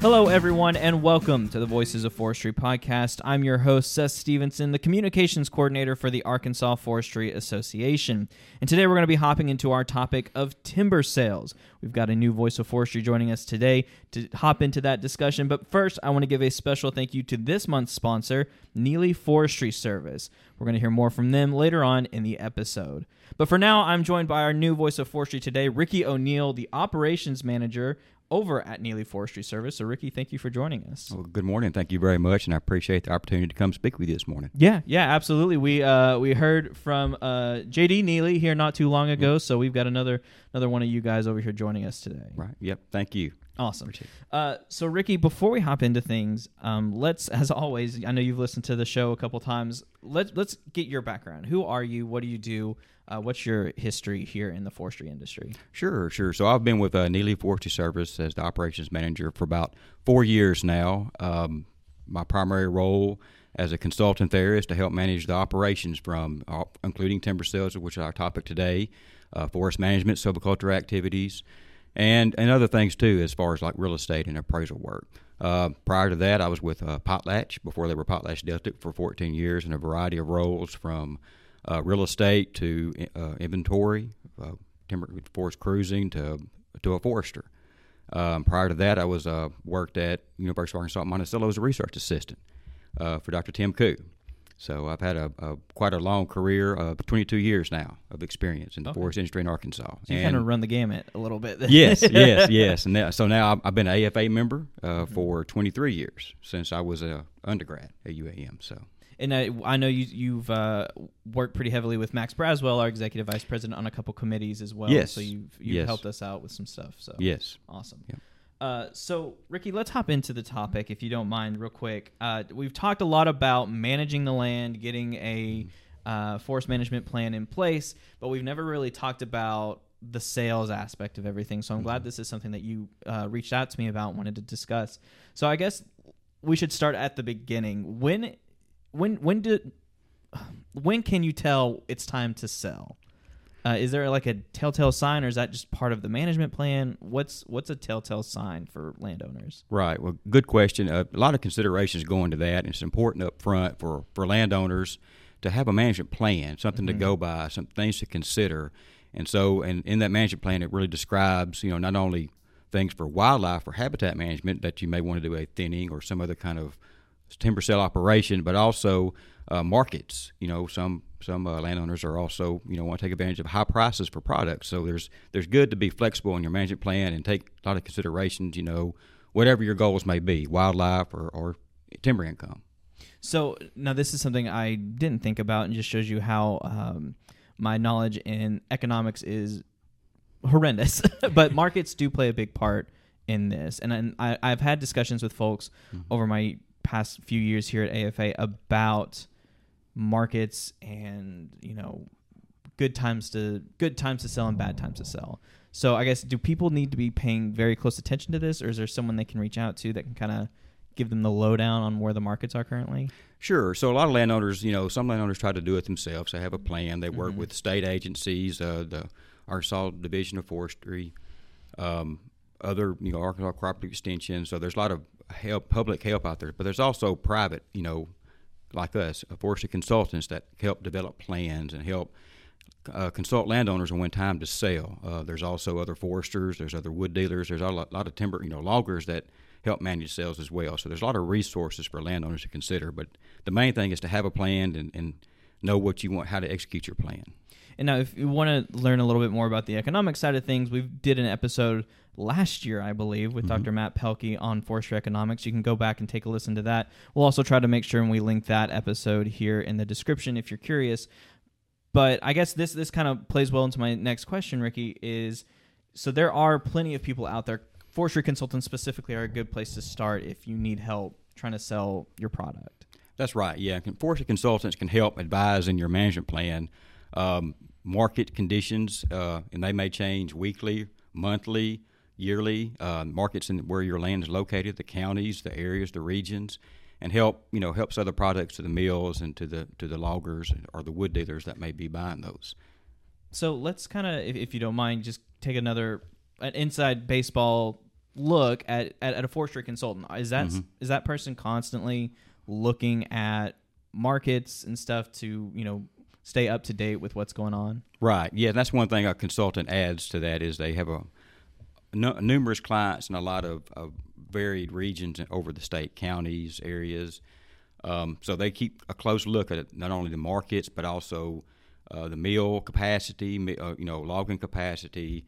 Hello, everyone, and welcome to the Voices of Forestry podcast. I'm your host, Seth Stevenson, the communications coordinator for the Arkansas Forestry Association. And today we're going to be hopping into our topic of timber sales. We've got a new Voice of Forestry joining us today to hop into that discussion. But first, I want to give a special thank you to this month's sponsor, Neely Forestry Service. We're going to hear more from them later on in the episode. But for now, I'm joined by our new Voice of Forestry today, Ricky O'Neill, the operations manager over at Neely Forestry Service. So, Ricky, thank you for joining us. Well, good morning. Thank you very much, and I appreciate the opportunity to come speak with you this morning. Yeah, yeah, absolutely. We uh, we heard from uh, JD Neely here not too long ago, so we've got another another one of you guys over here joining us today. Right. Yep. Thank you. Awesome. Uh, so, Ricky, before we hop into things, um, let's, as always, I know you've listened to the show a couple times. Let's let's get your background. Who are you? What do you do? Uh, what's your history here in the forestry industry? Sure, sure. So I've been with uh, Neely Forestry Service as the operations manager for about four years now. Um, my primary role as a consultant there is to help manage the operations from, uh, including timber sales, which is our topic today, uh, forest management, silviculture activities, and and other things too, as far as like real estate and appraisal work. Uh, prior to that, I was with uh, Potlatch before they were Potlatch Deltic for 14 years in a variety of roles from uh, real estate to uh, inventory, uh, timber forest cruising to to a forester. Um, prior to that, I was uh, worked at University of Arkansas Monticello as a research assistant for Dr. Tim Koo. So I've had a, a, quite a long career of 22 years now of experience in the okay. forest industry in Arkansas. So you and kind of run the gamut a little bit. yes, yes, yes. And that, so now I've been an AFA member uh, mm-hmm. for 23 years since I was a undergrad at UAM. So and I, I know you, you've uh, worked pretty heavily with Max Braswell, our executive vice president, on a couple committees as well. Yes. So you've, you've yes. helped us out with some stuff. So yes, awesome. Yeah. Uh, so Ricky, let's hop into the topic if you don't mind, real quick. Uh, we've talked a lot about managing the land, getting a uh, forest management plan in place, but we've never really talked about the sales aspect of everything. So I'm mm-hmm. glad this is something that you uh, reached out to me about, wanted to discuss. So I guess we should start at the beginning. When when when did when can you tell it's time to sell? Uh, is there like a telltale sign, or is that just part of the management plan? What's what's a telltale sign for landowners? Right. Well, good question. Uh, a lot of considerations go into that. And it's important up front for for landowners to have a management plan, something mm-hmm. to go by, some things to consider. And so, and in that management plan, it really describes, you know, not only things for wildlife or habitat management that you may want to do a thinning or some other kind of timber sale operation, but also uh, markets. You know, some some uh, landowners are also you know want to take advantage of high prices for products. So there's there's good to be flexible in your management plan and take a lot of considerations. You know, whatever your goals may be, wildlife or, or timber income. So now this is something I didn't think about, and just shows you how um, my knowledge in economics is horrendous. but markets do play a big part in this, and I, I've had discussions with folks mm-hmm. over my past few years here at AFA about markets and you know good times to good times to sell and bad times to sell. So I guess do people need to be paying very close attention to this, or is there someone they can reach out to that can kind of give them the lowdown on where the markets are currently? Sure. So a lot of landowners, you know, some landowners try to do it themselves. They have a plan. They work mm-hmm. with state agencies, uh, the Arkansas Division of Forestry, um, other, you know, Arkansas Cooperative Extension. So there's a lot of help, public help out there, but there's also private, you know, like us, uh, forestry consultants that help develop plans and help uh, consult landowners when time to sell. Uh, there's also other foresters, there's other wood dealers, there's a lot, lot, of timber, you know, loggers that help manage sales as well. So there's a lot of resources for landowners to consider. But the main thing is to have a plan and, and know what you want, how to execute your plan. And now, if you want to learn a little bit more about the economic side of things, we did an episode last year, I believe, with mm-hmm. Dr. Matt Pelkki on forestry economics. You can go back and take a listen to that. We'll also try to make sure and we link that episode here in the description if you're curious. But I guess this this kind of plays well into my next question, Ricky. Is so there are plenty of people out there. Forestry consultants specifically are a good place to start if you need help trying to sell your product. That's right. Yeah, forestry consultants can help advise in your management plan. Um, market conditions, uh, and they may change weekly, monthly, yearly. Uh, markets in where your land is located, the counties, the areas, the regions, and help you know helps other products to the mills and to the to the loggers or the wood dealers that may be buying those. So let's kind of, if, if, you don't mind, just take another an inside baseball look at, at, at a forestry consultant? Is that Mm-hmm. is that person constantly looking at markets and stuff to you know stay up to date with what's going on? Right. Yeah, that's one thing a consultant adds to that is they have a nu- numerous clients in a lot of, of varied regions over the state, counties, areas. Um, so they keep a close look at not only the markets but also uh, the mill capacity, uh, you know, logging capacity,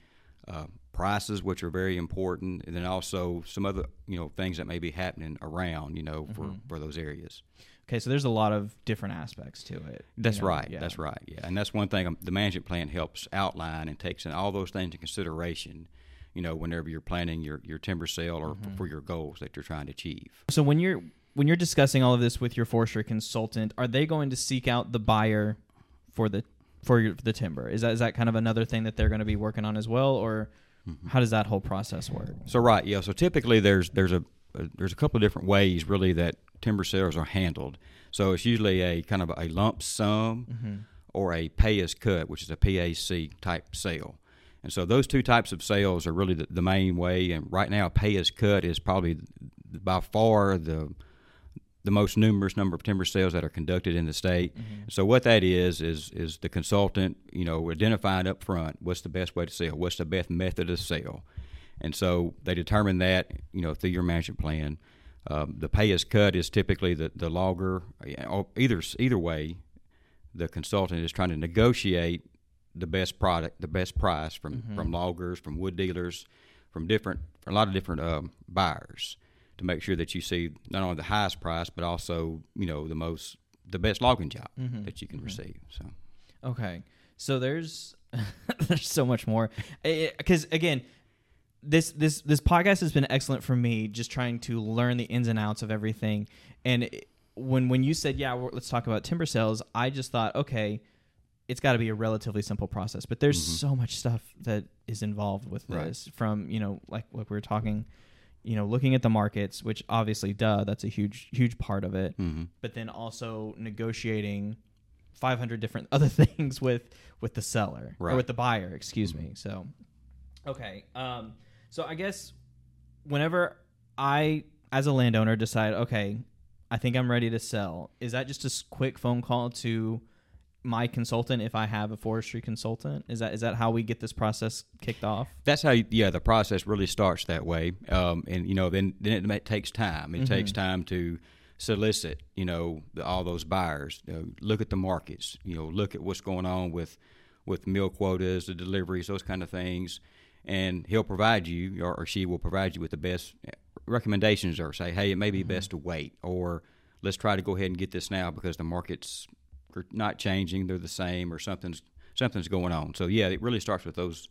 uh, prices, which are very important, and then also some other you know things that may be happening around, you know, for, for those areas. Okay, so there's a lot of different aspects to it. you That's know? right. Yeah. That's right. Yeah, and that's one thing um, the management plan helps outline and takes in all those things in consideration. You know, whenever you're planning your, your timber sale or Mm-hmm. for your goals that you're trying to achieve. So when you're when you're discussing all of this with your forestry consultant, are they going to seek out the buyer for the for your, the timber? Is that is that kind of another thing that they're going to be working on as well, or Mm-hmm. how does that whole process work? So right, yeah. So typically there's there's a, there's a couple of different ways really that timber sales are handled. So it's usually a kind of a lump sum Mm-hmm. or a pay as cut, which is a PAC type sale. And so those two types of sales are really the, the main way. And right now, pay as cut is probably by far the the most numerous number of timber sales that are conducted in the state. So what that is is is the consultant, you know, identifying up front what's the best way to sell, what's the best method of sale, and so they determine that, you know, through your management plan. Um, the pay as cut is typically the the logger, either either way, the consultant is trying to negotiate the best product, the best price from mm-hmm. from loggers, from wood dealers, from different a lot of different um, buyers to make sure that you see not only the highest price but also you know the most the best logging job mm-hmm. that you can mm-hmm. receive. So. Okay, so there's there's so much more. Because again, this this this podcast has been excellent for me, just trying to learn the ins and outs of everything. And it- when when you said yeah, we're- let's talk about timber sales, I just thought okay, it's got to be a relatively simple process, but there's so much stuff that is involved with Right. this. From you know like like we were talking. You know, looking at the markets, which obviously, duh, that's a huge, huge part of it. mm-hmm. But then also negotiating 500 different other things with with the seller or with the buyer excuse me so okay um so i guess whenever i as a landowner decide okay i think i'm ready to sell is that just a quick phone call to my consultant if i have a forestry consultant? Is that is that how we get this process kicked off? That's how you, yeah the process really starts that way. Um, and you know then then it takes time. It takes mm-hmm. time to solicit you know the, all those buyers. You know, look at the markets you know look at what's going on with with mill quotas the deliveries those kind of things. And he'll provide you or, or she will provide you with the best eh, recommendations or say hey it may be mm-hmm. best to wait or let's try to go ahead and get this now because the markets are not changing they're the same or something's something's going on so yeah it really starts with those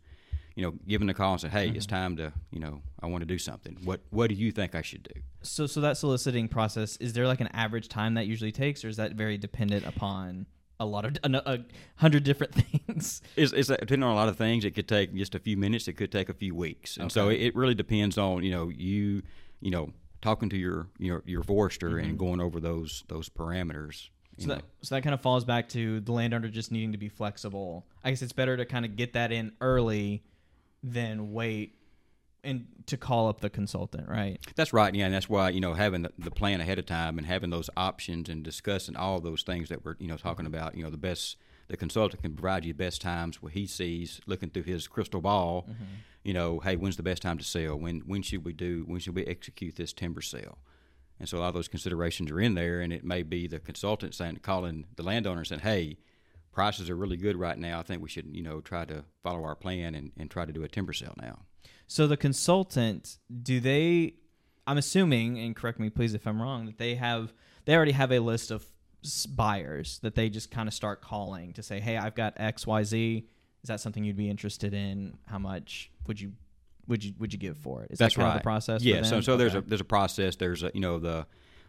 you know, giving a call and say, "Hey, it's mm-hmm. time to, you know, I want to do something. What What do you think I should do?" so so that soliciting process is there like an average time that usually takes or is that very dependent upon a lot of a, a hundred different things It's, it's depending on a lot of things. It could take just a few minutes. It could take a few weeks, and so it, it really depends on you know you you know talking to your your your forester and mm-hmm. going over those those parameters. So know. that, so that kind of falls back to the landowner just needing to be flexible. I guess it's better to kind of get that in early than wait and to call up the consultant, right? That's right, yeah, and that's why you know having the, the plan ahead of time and having those options and discussing all those things that we're you know talking about. You know, the best the consultant can provide you the best times what he sees looking through his crystal ball. Mm-hmm. You know, hey, when's the best time to sell? When when should we do? When should we execute this timber sale? And so a lot of those considerations are in there, and it may be the consultant saying, calling the landowner and saying, hey. Prices are really good right now. I think we should, you know, try to follow our plan and, and try to do a timber sale now. So the consultant, do they? I'm assuming, and correct me please if I'm wrong, that they have they already have a list of buyers that they just kind of start calling to say, hey, I've got X, Y, Z. Is that something you'd be interested in? How much would you would you would you give for it? Is That's that right. of the process? Yeah. So so there's a there's a process. There's a you know the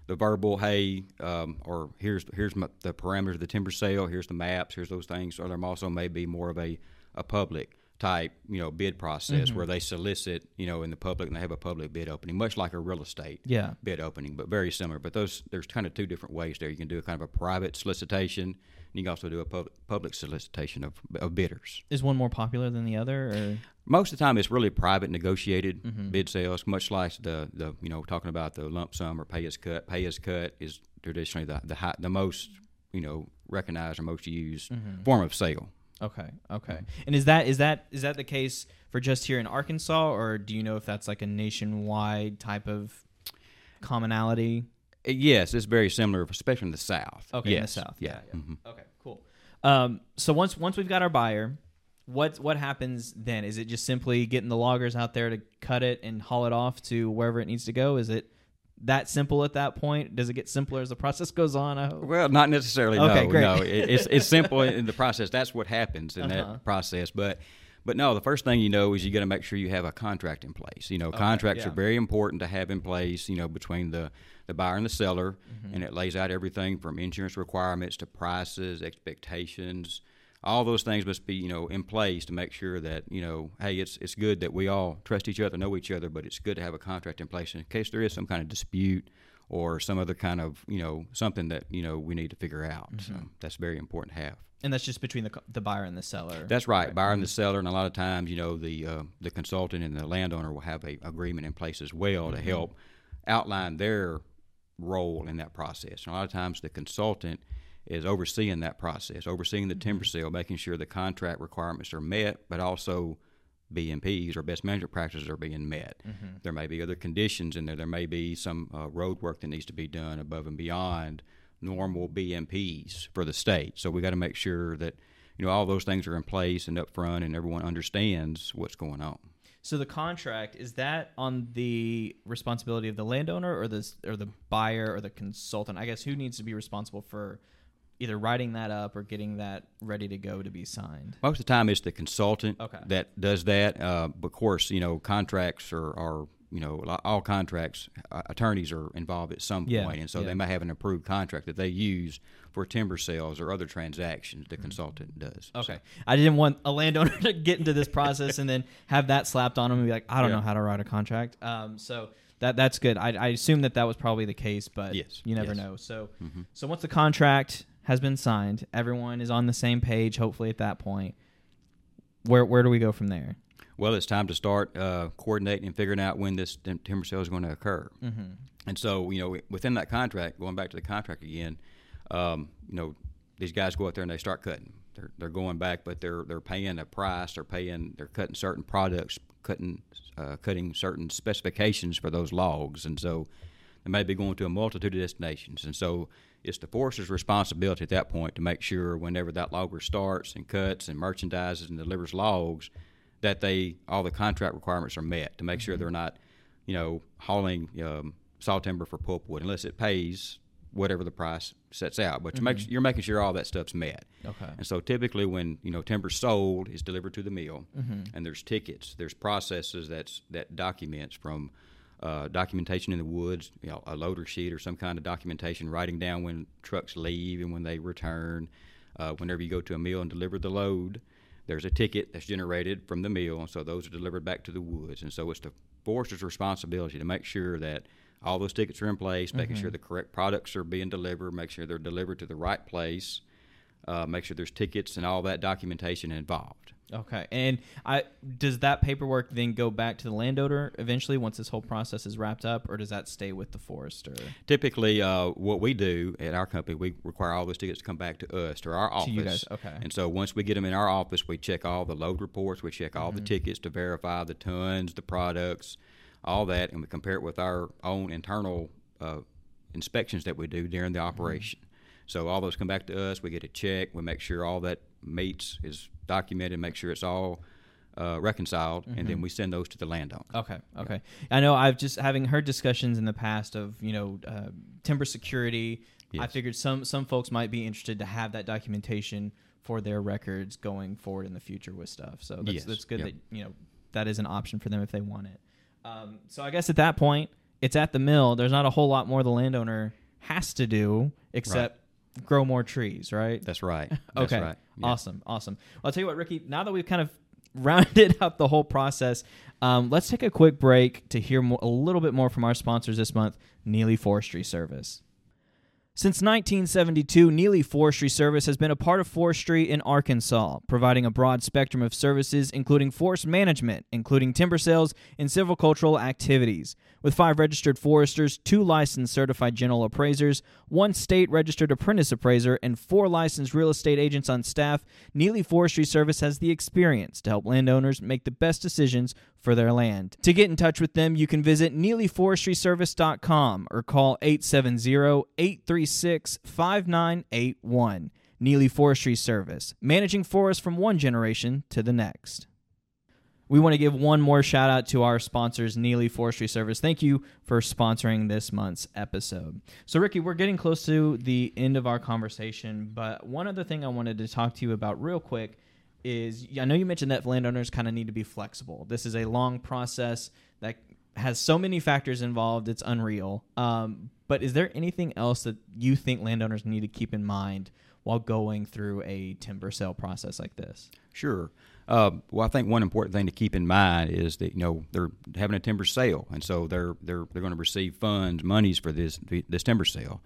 the verbal hey um, or here's here's my, the parameters of the timber sale. Here's the maps. Here's those things. Or there also may be more of a a public type, you know, bid process where they solicit, you know, in the public and they have a public bid opening, much like a real estate Yeah. bid opening, but very similar. But those there's kind of two different ways there. You can do a kind of a private solicitation, and you can also do a public public solicitation of, of bidders. Is one more popular than the other? Or Most of the time, it's really private negotiated Mm-hmm. bid sales, much like the, the you know talking about the lump sum or pay as cut. Pay as cut is traditionally the the, high, the most you know recognized or most used Mm-hmm. form of sale. Okay, okay. And is that is that is that the case for just here in Arkansas, or do you know if that's like a nationwide type of commonality? Uh, Yes, it's very similar, especially in the South. Okay, yes. in the south. Yeah. yeah. mhm. Okay, cool. Um, so once once we've got our buyer, what what happens then? Is it just simply getting the loggers out there to cut it and haul it off to wherever it needs to go? Is it that simple at that point? Does it get simpler as the process goes on? I hope. Well, not necessarily. Okay, no, great. no. It, it's it's simple in the process. That's what happens in Uh-huh. that process. But but no, the first thing you know is you got to make sure you have a contract in place. You know, contracts yeah. are very important to have in place. You know, between the the buyer and the seller, Mm-hmm. and it lays out everything from insurance requirements to prices, expectations. All those things must be, you know, in place to make sure that, you know, hey, it's it's good that we all trust each other, know each other, but it's good to have a contract in place in case there is some kind of dispute or some other kind of, you know, something that, you know, we need to figure out. So mm-hmm. that's very important to have. And that's just between the the buyer and the seller. That's right, buyer and the mm-hmm. seller, and a lot of times, you know, the uh, the consultant and the landowner will have a agreement in place as well to mm-hmm. help outline their role in that process. And a lot of times, the consultant is overseeing that process, overseeing the timber sale, making sure the contract requirements are met, but also BMPs or best management practices are being met. There may be other conditions in there. There may be some uh, road work that needs to be done above and beyond normal BMPs for the state. So we got to make sure that you know all those things are in place and up front, and everyone understands what's going on. So the contract is that on the responsibility of the landowner or the or the buyer or the consultant? I guess who needs to be responsible for either writing that up or getting that ready to go to be signed? Most of the time, it's the consultant Okay. that does that. Uh, but of course, you know, contracts are, are you know, all contracts, uh, attorneys are involved at some Yeah, point, and so yeah. they may have an approved contract that they use for timber sales or other transactions. The consultant does. Okay, I didn't want a landowner to get into this process and then have that slapped on them and be like, I don't Yeah. know how to write a contract. Um, so that that's good. I, I assume that that was probably the case, but Yes, you never yes. Mm-hmm. know. So so once the contract has been signed, everyone is on the same page. Hopefully, at that point, where where do we go from there? Well, it's time to start uh, coordinating and figuring out when this timber sale is going to occur. Mm-hmm. And so, you know, within that contract, going back to the contract again, um, you know, these guys go out there and they start cutting. They're, they're going back, but they're they're paying a price. They're paying. They're cutting certain products, cutting uh, cutting certain specifications for those logs, and so they may be going to a multitude of destinations. And so it's the forester's responsibility at that point to make sure whenever that logger starts and cuts and merchandises and delivers logs, that they all the contract requirements are met to make sure mm-hmm. they're not, you know, hauling um, saw timber for pulpwood unless it pays whatever the price sets out. But you make, mm-hmm. you're making sure all that stuff's met. Okay. And so typically when you know timber's sold, it's delivered to the mill, mm-hmm. and there's tickets, there's processes that's that documents from uh, documentation in the woods, you know, a loader sheet or some kind of documentation, writing down when trucks leave and when they return. Uh, whenever you go to a mill and deliver the load, there's a ticket that's generated from the mill, and so those are delivered back to the woods. And so it's the forester's responsibility to make sure that all those tickets are in place, making sure the correct products are being delivered, make sure they're delivered to the right place, uh, make sure there's tickets and all that documentation involved. Okay, and I does that paperwork then go back to the landowner eventually once this whole process is wrapped up, or does that stay with the forester? Typically, uh, what we do at our company, we require all those tickets to come back to us, to our office. you guys, okay. And so once we get them in our office, we check all the load reports, we check all Mm-hmm. the tickets to verify the tons, the products, all that, and we compare it with our own internal uh, inspections that we do during the Mm-hmm. So all those come back to us. We get a check. We make sure all that meets is documented. Make sure it's all uh, reconciled, and Mm-hmm. then we send those to the landowner. Okay, okay. I know I've just having heard discussions in the past of you know uh, timber security. I figured some some folks might be interested to have that documentation for their records going forward in the future with stuff. So that's Yes, that's good yep. that you know that is an option for them if they want it. Um, so I guess at that point, it's at the mill. There's not a whole lot more the landowner has to do except grow more trees, right? That's right. That's okay. right. Yeah. Awesome. Awesome. Well, I'll tell you what, Ricky, now that we've kind of rounded up the whole process. Um, let's take a quick break to hear more, a little bit more from our sponsors this month, Neely Forestry Service. Since 1972, Neely Forestry Service has been a part of forestry in Arkansas, providing a broad spectrum of services including forest management, including timber sales and silvicultural activities. With five registered foresters, two licensed certified general appraisers, one state registered apprentice appraiser, and four licensed real estate agents on staff, Neely Forestry Service has the experience to help landowners make the best decisions for their land. To get in touch with them, you can visit NeelyForestryService.com or call 870-836-5981. Neely Forestry Service, managing forests from one generation to the next. We want to give one more shout out to our sponsors, Neely Forestry Service. Thank you for sponsoring this month's episode. So, Ricky, we're getting close to the end of our conversation, but one other thing I wanted to talk to you about real quick is I know you mentioned that landowners kind of need to be flexible. This is a long process that has so many factors involved, it's unreal. Um, but is there anything else that you think landowners need to keep in mind while going through a timber sale process like this? Sure. Uh, well, I think one important thing to keep in mind is that you know they're having a timber sale, and so they're they're they're going to receive funds, monies for this this timber sale.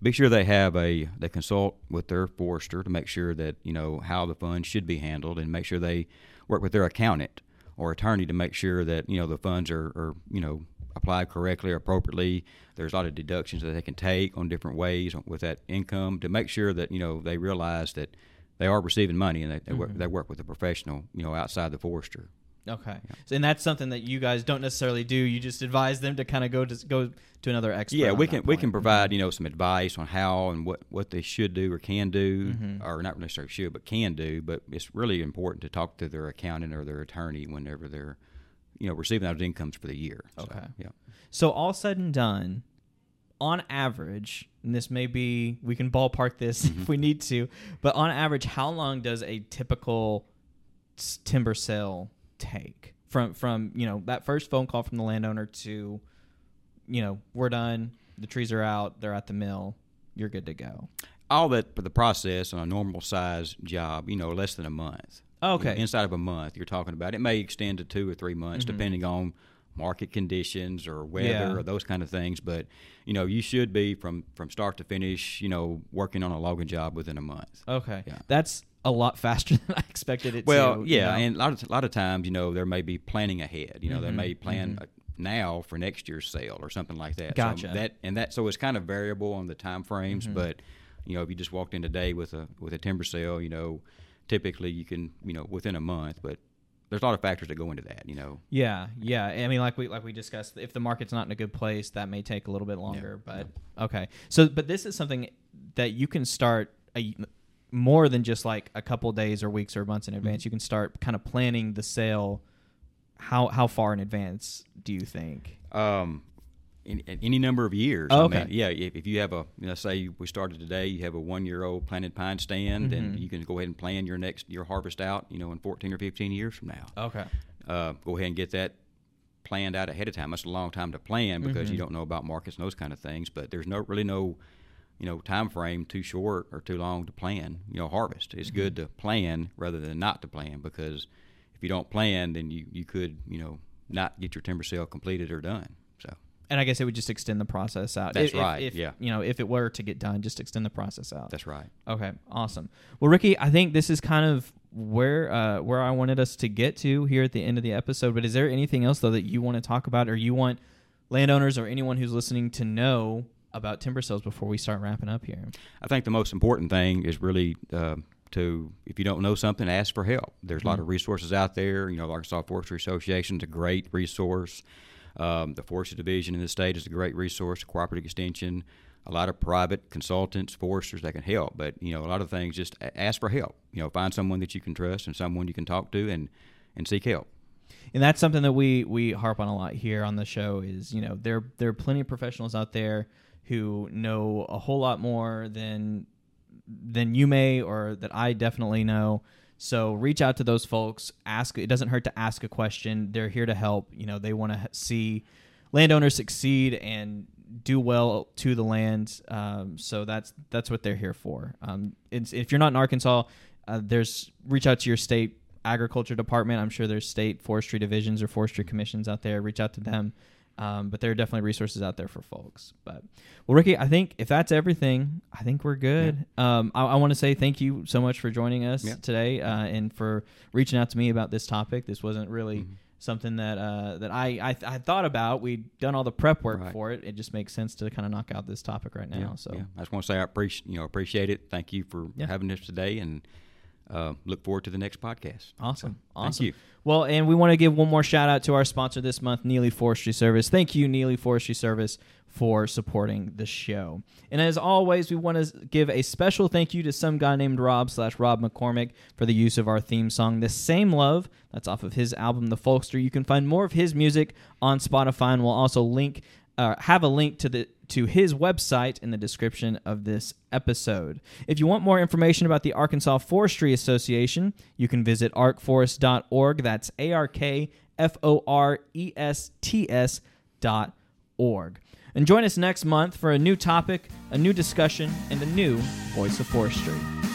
Be sure they have a they consult with their forester to make sure that you know how the funds should be handled, and make sure they work with their accountant or attorney to make sure that you know the funds are, are you know applied correctly or appropriately. There's a lot of deductions that they can take on different ways with that income to make sure that you know they realize that they are receiving money and they, they, mm-hmm. work, they work with a professional, you know, outside the forester. Okay, yeah. so, and that's something that you guys don't necessarily do. You just advise them to kind of go to go to another expert. Yeah, we can we can provide mm-hmm. you know some advice on how and what what they should do or can do, mm-hmm. or not necessarily should, but can do. But it's really important to talk to their accountant or their attorney whenever they're you know receiving those incomes for the year. Okay, so, yeah. So all said and done, on average, and this may be we can ballpark this mm-hmm. if we need to, but on average, how long does a typical timber sale take from from you know that first phone call from the landowner to you know we're done, the trees are out, they're at the mill, you're good to go. All that for the process on a normal size job, you know, less than a month. Okay, you know, inside of a month, you're talking about. It may extend to two or three months, mm-hmm. depending on market conditions or weather yeah. or those kind of things. But you know, you should be from from start to finish. You know, working on a logging job within a month. Okay, yeah. that's a lot faster than I expected it. Well, to, yeah, you know? and a lot of a lot of times, you know, there may be planning ahead. You know, mm-hmm. they may plan. Mm-hmm. now for next year's sale or something like that. Gotcha. So that and that so it's kind of variable on the time frames, mm-hmm. but you know if you just walked in today with a with a timber sale, you know, typically you can you know within a month, but there's a lot of factors that go into that, you know. Yeah, yeah. I mean, like we like we discussed, if the market's not in a good place, that may take a little bit longer. Yeah, but yeah. okay, so but this is something that you can start a, more than just like a couple days or weeks or months in advance. Mm-hmm. You can start kind of planning the sale. How how far in advance do you think? Um, in, in any number of years. Oh, okay. I mean, yeah. If, if, you have a, you know, say we started today, you have a one-year-old planted pine stand, mm-hmm. and you can go ahead and plan your next your harvest out. You know, in 14 or 15 years from now. Okay. Uh, go ahead and get that planned out ahead of time. That's a long time to plan because mm-hmm. you don't know about markets and those kind of things. But there's no really no, you know, time frame too short or too long to plan. You know, harvest. It's mm-hmm. good to plan rather than not to plan because if you don't plan, then you you could you know not get your timber sale completed or done. And I guess it would just extend the process out. That's if, right. If, yeah. You know, if it were to get done, just extend the process out. That's right. Okay. Awesome. Well, Ricky, I think this is kind of where uh, where I wanted us to get to here at the end of the episode. But is there anything else though that you want to talk about, or you want landowners or anyone who's listening to know about timber sales before we start wrapping up here? I think the most important thing is really. Uh, to if you don't know something, ask for help. There's a lot of mm-hmm. resources out there. You know, the Arkansas Forestry Association is a great resource. Um, the Forestry Division in the state is a great resource, cooperative extension, a lot of private consultants, foresters that can help. But, you know, a lot of things just ask for help. You know, find someone that you can trust and someone you can talk to and, and seek help. And that's something that we, we harp on a lot here on the show is, you know, there, there are plenty of professionals out there who know a whole lot more than than you may or that I definitely know. So reach out to those folks. Ask. It doesn't hurt to ask a question. They're here to help. You know, they want to see landowners succeed and do well to the land. Um, so that's that's what they're here for. Um, if you're not in Arkansas, uh, there's reach out to your state agriculture department. I'm sure there's state forestry divisions or forestry commissions out there. Reach out to them. Um, but there are definitely resources out there for folks. But well, Ricky, I think if that's everything, I think we're good. Um, I, I want to say thank you so much for joining us Yeah. today uh, and for reaching out to me about this topic. This wasn't really Mhm. something that uh, that I, I I thought about. We'd done all the prep work Right. for it. It just makes sense to kind of knock out this topic right now. yeah, so yeah. I just want to say I appreciate you know appreciate it. Thank you for Yeah. having us today, and uh, look forward to the next podcast. Awesome. Thank Awesome. you. Well, and we want to give one more shout out to our sponsor this month, Neely Forestry Service. Thank you, Neely Forestry Service, for supporting the show. And as always, we want to give a special thank you to some guy named Rob slash Rob McCormick for the use of our theme song, The Same Love. That's off of his album, The Folkster. You can find more of his music on Spotify, and we'll also link uh, have a link to the to his website in the description of this episode. If you want more information about the Arkansas Forestry Association, you can visit arkforest.org. That's A R K F O R E S T S dot org. And join us next month for a new topic, a new discussion, and a new Voice of Forestry.